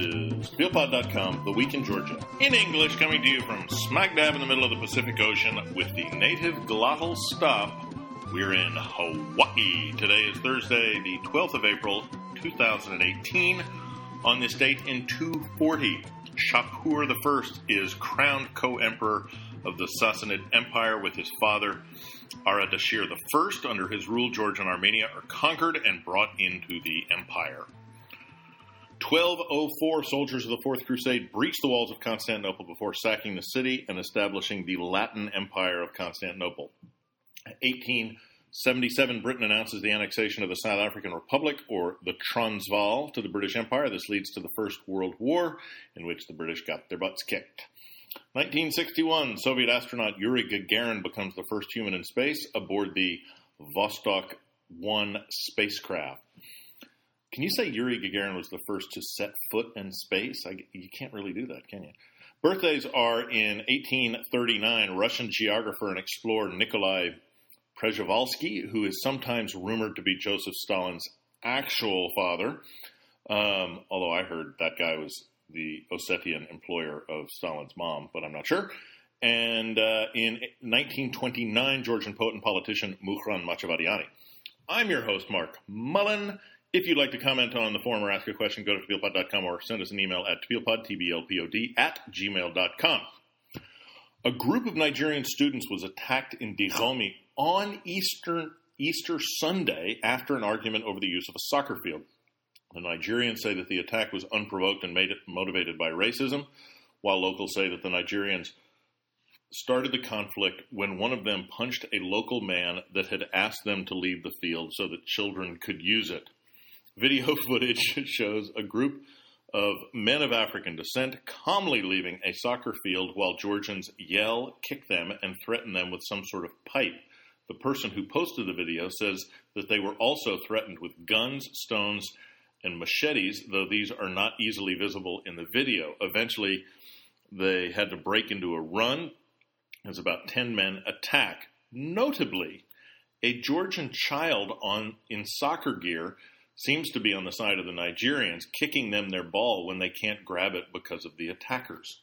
is The Week in Georgia. In English, coming to you from smack dab in the middle of the Pacific Ocean with the native glottal stop. We're in Hawaii. Today is Thursday, the 12th of April, 2018. On this date in 240, Shapur I is crowned co-emperor of the Sassanid Empire with his father Ardashir I. Under his rule, Georgia and Armenia are conquered and brought into the empire. 1204 soldiers of the Fourth Crusade breached the walls of Constantinople before sacking the city and establishing the Latin Empire of Constantinople. 1877, Britain announces the annexation of the South African Republic, or the Transvaal, to the British Empire. This leads to the First World War, in which the British got their butts kicked. 1961, Soviet astronaut Yuri Gagarin becomes the first human in space aboard the Vostok 1 spacecraft. Can you say Yuri Gagarin was the first to set foot in space? I, you can't really do that, can you? Birthdays are in 1839, Russian geographer and explorer Nikolai Przhevalsky, who is sometimes rumored to be Joseph Stalin's actual father, um, although I heard that guy was the Ossetian employer of Stalin's mom, but I'm not sure. And uh, in 1929, Georgian poet and politician Mukhran Machavariani. I'm your host, Mark Mullen. If you'd like to comment on the forum or ask a question, go to tbilpod.com or send us an email at T-B-L-P-O-D, at gmail.com. A group of Nigerian students was attacked in Dighomi on Easter, Easter Sunday after an argument over the use of a soccer field. The Nigerians say that the attack was unprovoked and made it motivated by racism, while locals say that the Nigerians started the conflict when one of them punched a local man that had asked them to leave the field so that children could use it. Video footage shows a group of men of African descent calmly leaving a soccer field while Georgians yell, kick them, and threaten them with some sort of pipe. The person who posted the video says that they were also threatened with guns, stones, and machetes, though these are not easily visible in the video. Eventually, they had to break into a run as about 10 men attack. Notably, a Georgian child on in soccer gear seems to be on the side of the Nigerians, kicking them their ball when they can't grab it because of the attackers.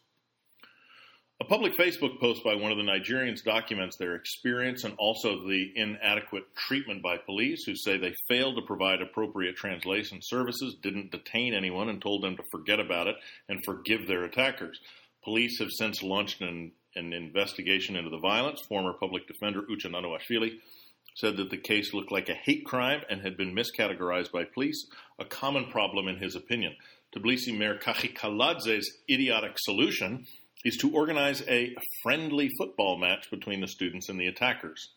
A public Facebook post by one of the Nigerians documents their experience and also the inadequate treatment by police, who say they failed to provide appropriate translation services, didn't detain anyone, and told them to forget about it and forgive their attackers. Police have since launched an, an investigation into the violence. Former public defender Ucha Nanuashvili said that the case looked like a hate crime and had been miscategorized by police, a common problem in his opinion. Tbilisi Mayor Kakha Kaladze's idiotic solution is to organize a friendly football match between the students and the attackers.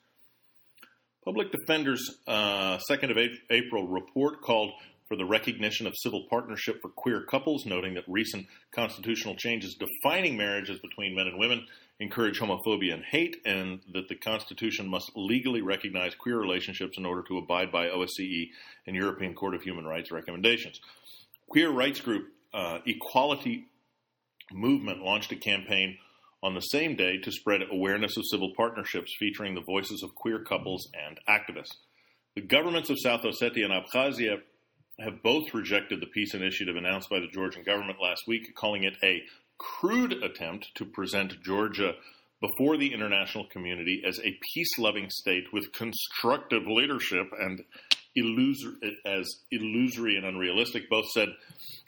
Public Defender's uh, 2nd of April report called for the recognition of civil partnership for queer couples, noting that recent constitutional changes defining marriages between men and women encourage homophobia and hate, and that the Constitution must legally recognize queer relationships in order to abide by OSCE and European Court of Human Rights recommendations. Queer rights group uh, Equality movement launched a campaign on the same day to spread awareness of civil partnerships featuring the voices of queer couples and activists. The governments of South Ossetia and Abkhazia have both rejected the peace initiative announced by the Georgian government last week, calling it a crude attempt to present Georgia before the international community as a peace loving state with constructive leadership and illusory, as illusory and unrealistic. Both said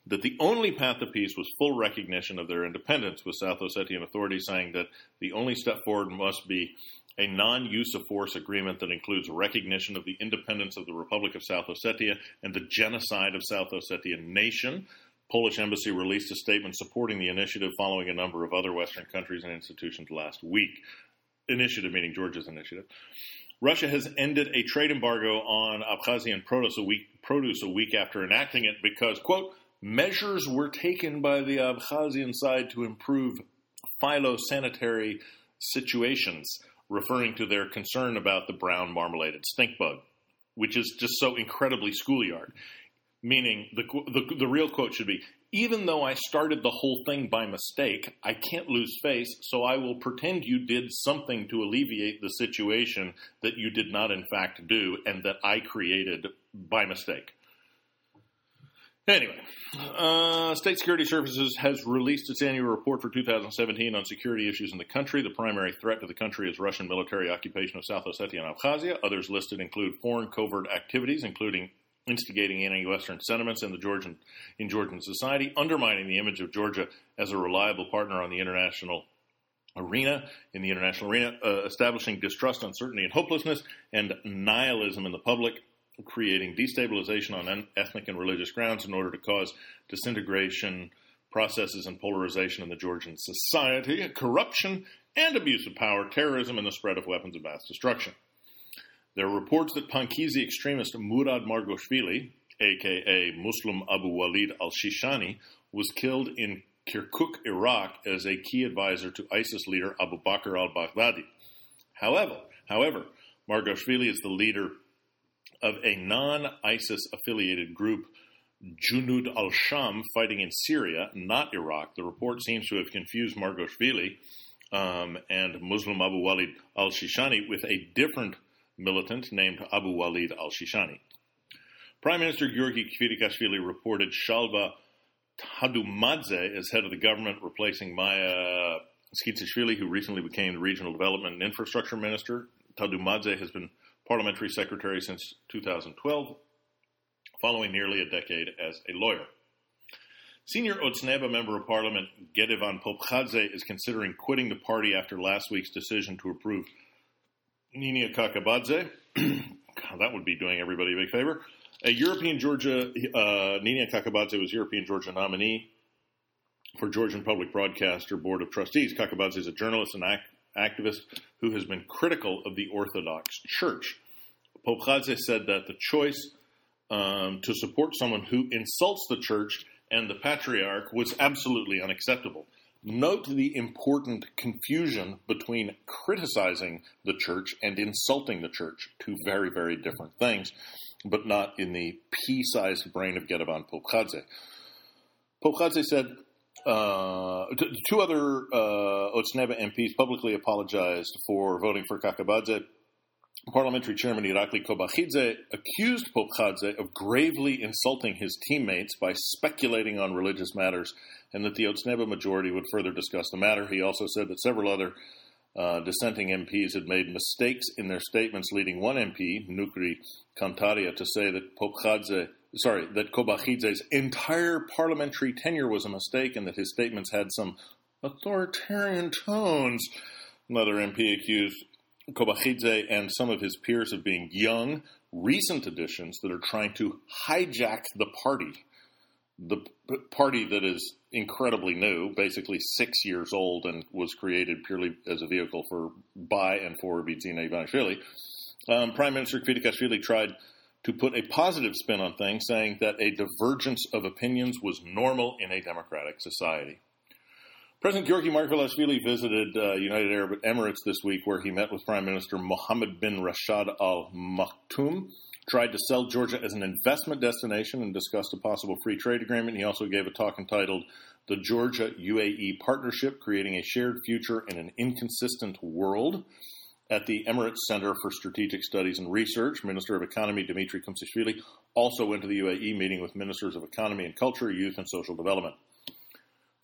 that the only path to peace was full recognition of their independence, with South Ossetian authorities saying that the only step forward must be a non use of force agreement that includes recognition of the independence of the Republic of South Ossetia and the genocide of South Ossetian nation. Polish embassy released a statement supporting the initiative following a number of other Western countries and institutions last week. Initiative meaning Georgia's initiative. Russia has ended a trade embargo on Abkhazian produce a week, produce a week after enacting it because, quote, measures were taken by the Abkhazian side to improve phytosanitary situations, referring to their concern about the brown marmorated stink bug, which is just so incredibly schoolyard. Meaning, the, the, the real quote should be even though I started the whole thing by mistake, I can't lose face, so I will pretend you did something to alleviate the situation that you did not, in fact, do and that I created by mistake. Anyway, uh, State Security Services has released its annual report for 2017 on security issues in the country. The primary threat to the country is Russian military occupation of South Ossetia and Abkhazia. Others listed include foreign covert activities, including instigating anti-Western sentiments in the Georgian in Georgian society, undermining the image of Georgia as a reliable partner on the international arena in the international arena, uh, establishing distrust, uncertainty, and hopelessness, and nihilism in the public, creating destabilization on ethnic and religious grounds in order to cause disintegration processes and polarization in the Georgian society, corruption and abuse of power, terrorism, and the spread of weapons of mass destruction. There are reports that Pankisi extremist Murad Margoshvili, aka Muslim Abu Walid al Shishani, was killed in Kirkuk, Iraq, as a key advisor to ISIS leader Abu Bakr al Baghdadi. However, however, Margoshvili is the leader of a non-ISIS affiliated group, Junud al-Sham, fighting in Syria, not Iraq. The report seems to have confused Margoshvili um, and Muslim Abu Walid al-Shishani with a different militant named Abu Walid al-Shishani. Prime Minister Georgi Kvirikashvili reported Shalva Tadumadze as head of the government, replacing Maya Tskitishvili, who recently became the Regional Development and Infrastructure Minister. Tadumadze has been parliamentary secretary since 2012, following nearly a decade as a lawyer. Senior Otsneba member of parliament Gedevan Popkhadze is considering quitting the party after last week's decision to approve Nina Kakabadze. that would be doing everybody a big favor. A European Georgia, uh, Nina Kakabadze was European Georgia nominee for Georgian Public Broadcaster Board of Trustees. Kakabadze is a journalist and act, activist who has been critical of the Orthodox Church. Popkhadze said that the choice um, to support someone who insults the church and the patriarch was absolutely unacceptable. Note the important confusion between criticizing the church and insulting the church, two very, very different things, but not in the pea sized brain of Gedevan Popkhadze. Popkhadze said uh, two other uh, MPs publicly apologized for voting for Kakabadze. Parliamentary Chairman Irakli Kobakhidze accused Popkhadze of gravely insulting his teammates by speculating on religious matters, and that the Otsneba majority would further discuss the matter. He also said that several other uh, dissenting MPs had made mistakes in their statements, leading one MP, Nukri Kantaria, to say that Popkhadze sorry, that Kobakhidze's entire parliamentary tenure was a mistake and that his statements had some authoritarian tones. Another MP accused Kobakhidze and some of his peers of being young, recent additions that are trying to hijack the party. The party that is incredibly new, basically six years old, and was created purely as a vehicle for by and for Bidzina Ivanishvili. Um, Prime Minister Kvirikashvili tried to put a positive spin on things, saying that a divergence of opinions was normal in a democratic society. President Georgi Margvelashvili visited uh, United Arab Emirates this week, where he met with Prime Minister Mohammed bin Rashid Al Maktoum, tried to sell Georgia as an investment destination, and discussed a possible free trade agreement. He also gave a talk entitled The Georgia UAE Partnership Creating a Shared Future in an Inconsistent World. At the Emirates Center for Strategic Studies and Research, Minister of Economy Dimitri Kumsishvili also went to the UAE meeting with Ministers of Economy and Culture, Youth and Social Development.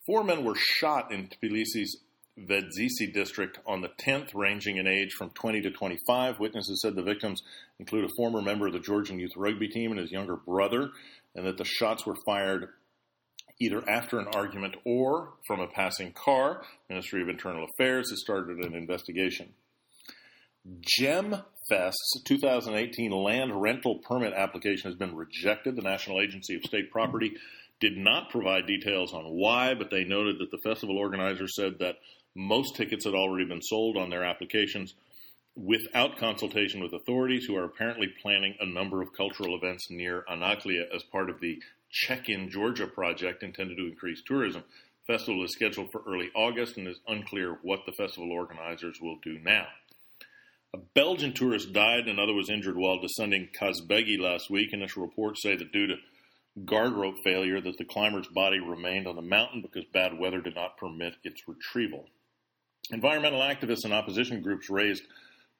Four men were shot in Tbilisi's Vedzisi district on the 10th, ranging in age from 20 to 25. Witnesses said the victims include a former member of the Georgian youth rugby team and his younger brother, and that the shots were fired either after an argument or from a passing car. Ministry of Internal Affairs has started an investigation. GemFest's 2018 land rental permit application has been rejected. The National Agency of State Property did not provide details on why, but they noted that the festival organizers said that most tickets had already been sold on their applications without consultation with authorities who are apparently planning a number of cultural events near Anaklia as part of the Check in Georgia project intended to increase tourism. The festival is scheduled for early August and is unclear what the festival organizers will do now. A Belgian tourist died another was injured while descending Kazbegi last week. Initial reports say that due to guard rope failure that the climber's body remained on the mountain because bad weather did not permit its retrieval. Environmental activists and opposition groups raised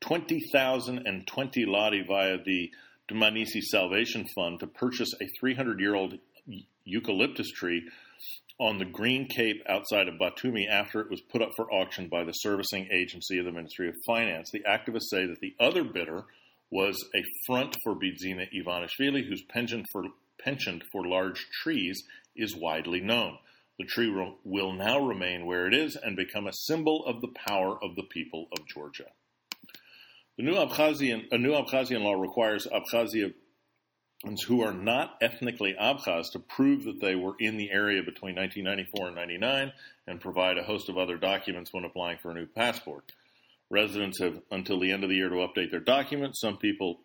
20,020 lari via the Dumanisi Salvation Fund to purchase a 300 year old eucalyptus tree on the Green Cape outside of Batumi after it was put up for auction by the servicing agency of the Ministry of Finance. The activists say that the other bidder was a front for Bidzina Ivanishvili, whose penchant for, penchant for large trees is widely known. The tree will now remain where it is and become a symbol of the power of the people of Georgia. The new Abkhazian, a new Abkhazian law requires Abkhazians who are not ethnically Abkhaz to prove that they were in the area between 1994 and 99 and provide a host of other documents when applying for a new passport. Residents have until the end of the year to update their documents. Some people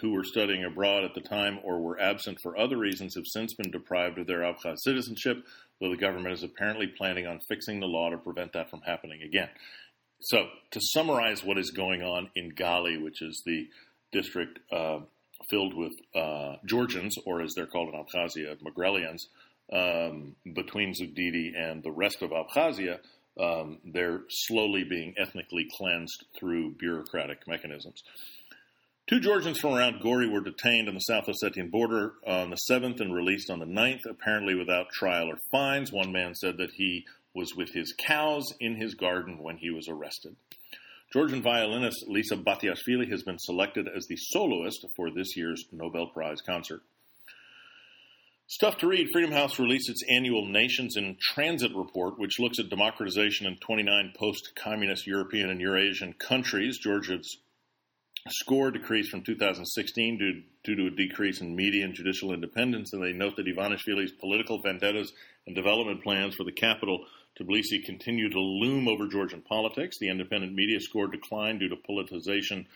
who were studying abroad at the time or were absent for other reasons have since been deprived of their Abkhaz citizenship, though the government is apparently planning on fixing the law to prevent that from happening again. So, to summarize what is going on in Gali, which is the district uh, filled with uh, Georgians, or as they're called in Abkhazia, Megrelians, um, between Zugdidi and the rest of Abkhazia, um, they're slowly being ethnically cleansed through bureaucratic mechanisms. Two Georgians from around Gori were detained on the South Ossetian border on the 7th and released on the 9th, apparently without trial or fines. One man said that he was with his cows in his garden when he was arrested. Georgian violinist Lisa Batiashvili has been selected as the soloist for this year's Nobel Prize concert. Stuff to read Freedom House released its annual Nations in Transit report, which looks at democratization in 29 post communist European and Eurasian countries. Georgia's score decreased from 2016 due, due, to a decrease in media and judicial independence, and they note that Ivanishvili's political vendettas and development plans for the capital, Tbilisi, continue to loom over Georgian politics. The independent media score declined due to politicization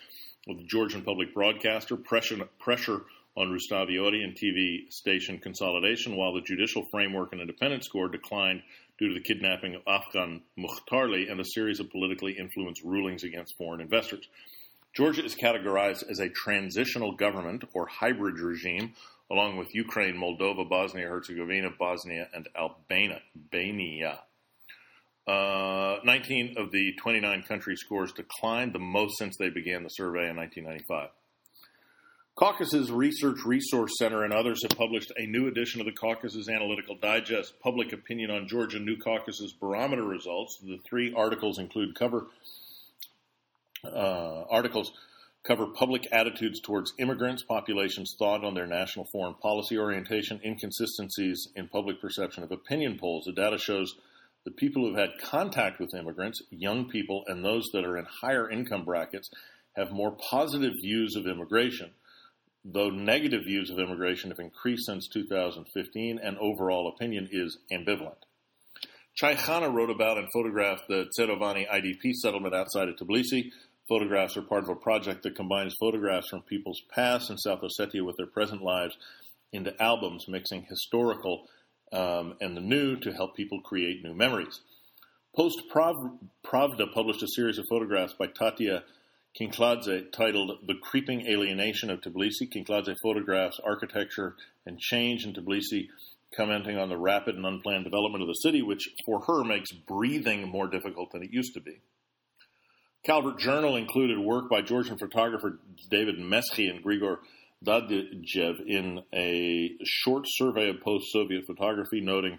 of the Georgian public broadcaster, pressure, pressure on Rustavi and TV station consolidation, while the judicial framework and independent score declined due to the kidnapping of Afgan Mukhtarli and a series of politically influenced rulings against foreign investors. Georgia is categorized as a transitional government or hybrid regime, along with Ukraine, Moldova, Bosnia Herzegovina, Bosnia, and Albania. Uh, 19 of the 29 country scores declined, the most since they began the survey in 1995. Caucasus Research Resource Center and others have published a new edition of the Caucasus Analytical Digest Public Opinion on Georgia New Caucasus Barometer results. The three articles include cover uh, articles cover public attitudes towards immigrants, populations' thought on their national foreign policy orientation, inconsistencies in public perception of opinion polls. The data shows that people who've had contact with immigrants, young people, and those that are in higher income brackets have more positive views of immigration though negative views of immigration have increased since 2015 and overall opinion is ambivalent. Chai wrote about and photographed the Tserovani IDP settlement outside of Tbilisi. Photographs are part of a project that combines photographs from people's past in South Ossetia with their present lives into albums, mixing historical um, and the new to help people create new memories. Post Pravda published a series of photographs by Tatia Kinkladze titled The Creeping Alienation of Tbilisi. Kinkladze photographs architecture and change in Tbilisi, commenting on the rapid and unplanned development of the city, which for her makes breathing more difficult than it used to be. Calvert Journal included work by Georgian photographer David Meskhi and Grigor Dadjev in a short survey of post-Soviet photography, noting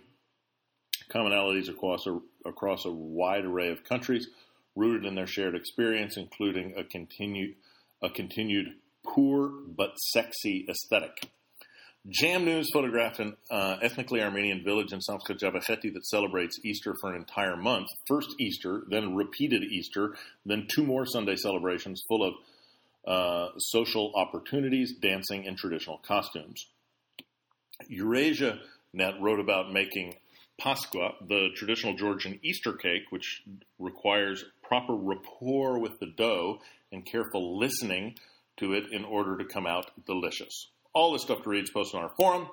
commonalities across a, across a wide array of countries – rooted in their shared experience, including a continued a continued poor but sexy aesthetic. Jam News photographed an uh, ethnically Armenian village in Samtskhe Javakheti that celebrates Easter for an entire month. First Easter, then repeated Easter, then two more Sunday celebrations full of uh, social opportunities, dancing, and traditional costumes. Eurasia Net wrote about making Pasqua, the traditional Georgian Easter cake, which requires proper rapport with the dough and careful listening to it in order to come out delicious. All this stuff to read is posted on our forum.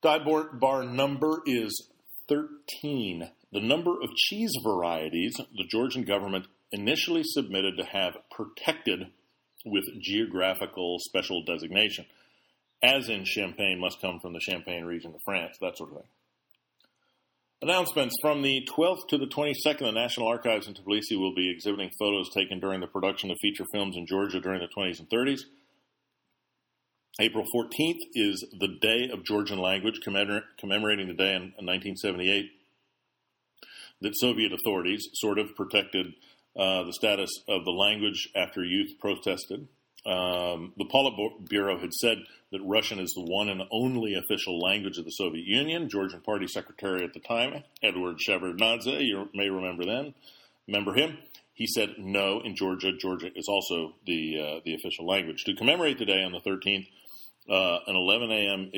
Dive bar number is 13. The number of cheese varieties the Georgian government initially submitted to have protected with geographical special designation, as in Champagne must come from the Champagne region of France, that sort of thing. Announcements from the 12th to the 22nd, the National Archives in Tbilisi will be exhibiting photos taken during the production of feature films in Georgia during the 20s and 30s. April 14th is the Day of Georgian Language, commemorating the day in 1978 that Soviet authorities sort of protected uh, the status of the language after youth protested. Um, the Politburo had said that Russian is the one and only official language of the Soviet Union. Georgian Party Secretary at the time, Edward Shevardnadze, you may remember then, remember him. He said no in Georgia. Georgia is also the uh, the official language. To commemorate the day on the 13th, uh, an 11 a.m.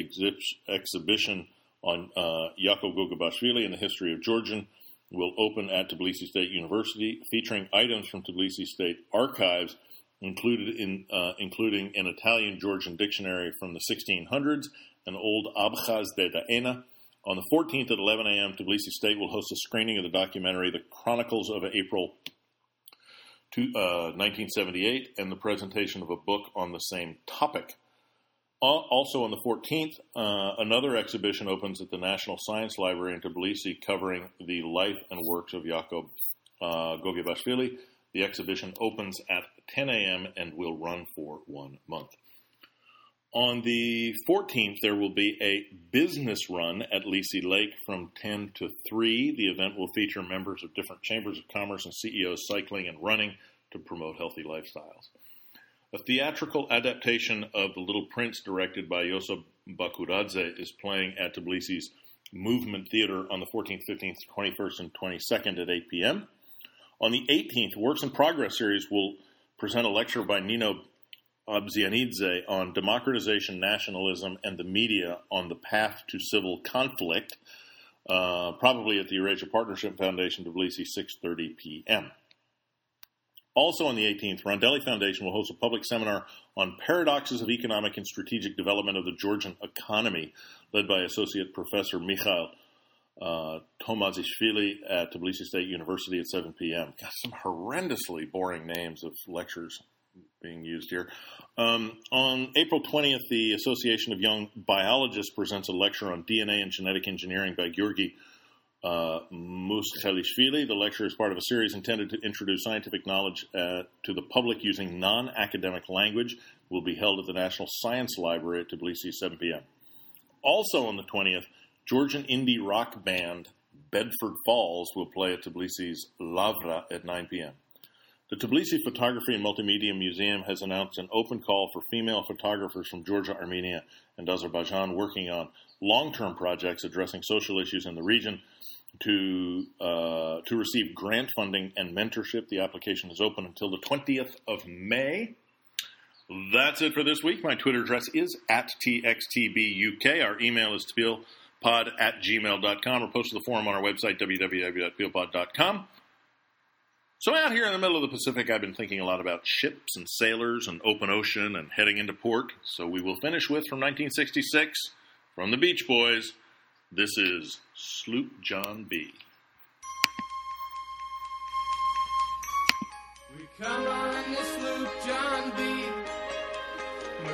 exhibition on uh, Gogebashvili and the history of Georgian will open at Tbilisi State University, featuring items from Tbilisi State archives, included in uh, including an Italian Georgian dictionary from the 1600s, an old Abkhaz de Daena. On the 14th at 11 a.m., Tbilisi State will host a screening of the documentary "The Chronicles of April." To, uh, 1978, and the presentation of a book on the same topic. Also on the 14th, uh, another exhibition opens at the National Science Library in Tbilisi covering the life and works of Yakov uh, Gogebashvili. The exhibition opens at 10 a.m. and will run for one month. On the 14th, there will be a business run at Lisi Lake from 10 to 3. The event will feature members of different chambers of commerce and CEOs cycling and running to promote healthy lifestyles. A theatrical adaptation of The Little Prince, directed by Yosef Bakuradze, is playing at Tbilisi's Movement Theater on the 14th, 15th, 21st, and 22nd at 8 p.m. On the 18th, Works in Progress series will present a lecture by Nino Abzianidze on democratization, nationalism, and the media on the path to civil conflict, uh, probably at the Eurasia Partnership Foundation, Tbilisi, 6.30 p.m. Also on the 18th, Rondeli Foundation will host a public seminar on paradoxes of economic and strategic development of the Georgian economy, led by Associate Professor Mikhail uh, Tokmazishvili at Tbilisi State University at 7 p.m. Got some horrendously boring names of lectures being used here. Um, on April 20th, the Association of Young Biologists presents a lecture on DNA and genetic engineering by Georgi uh, Muskhelishvili. The lecture is part of a series intended to introduce scientific knowledge uh, to the public using non academic language. Will be held at the National Science Library at Tbilisi, 7 p.m. Also on the 20th, Georgian indie rock band Bedford Falls will play at Tbilisi's Lavra at 9 p.m. The Tbilisi Photography and Multimedia Museum has announced an open call for female photographers from Georgia, Armenia, and Azerbaijan working on long term projects addressing social issues in the region to uh, to receive grant funding and mentorship. The application is open until the 20th of May. That's it for this week. My Twitter address is at TXTBUK. Our email is tbilpod at gmail.com or post to the forum on our website, www.tbilpod.com. So out here in the middle of the Pacific, I've been thinking a lot about ships and sailors and open ocean and heading into port. So we will finish with from 1966 from the Beach Boys. This is Sloop John B. We come on the sloop John B. My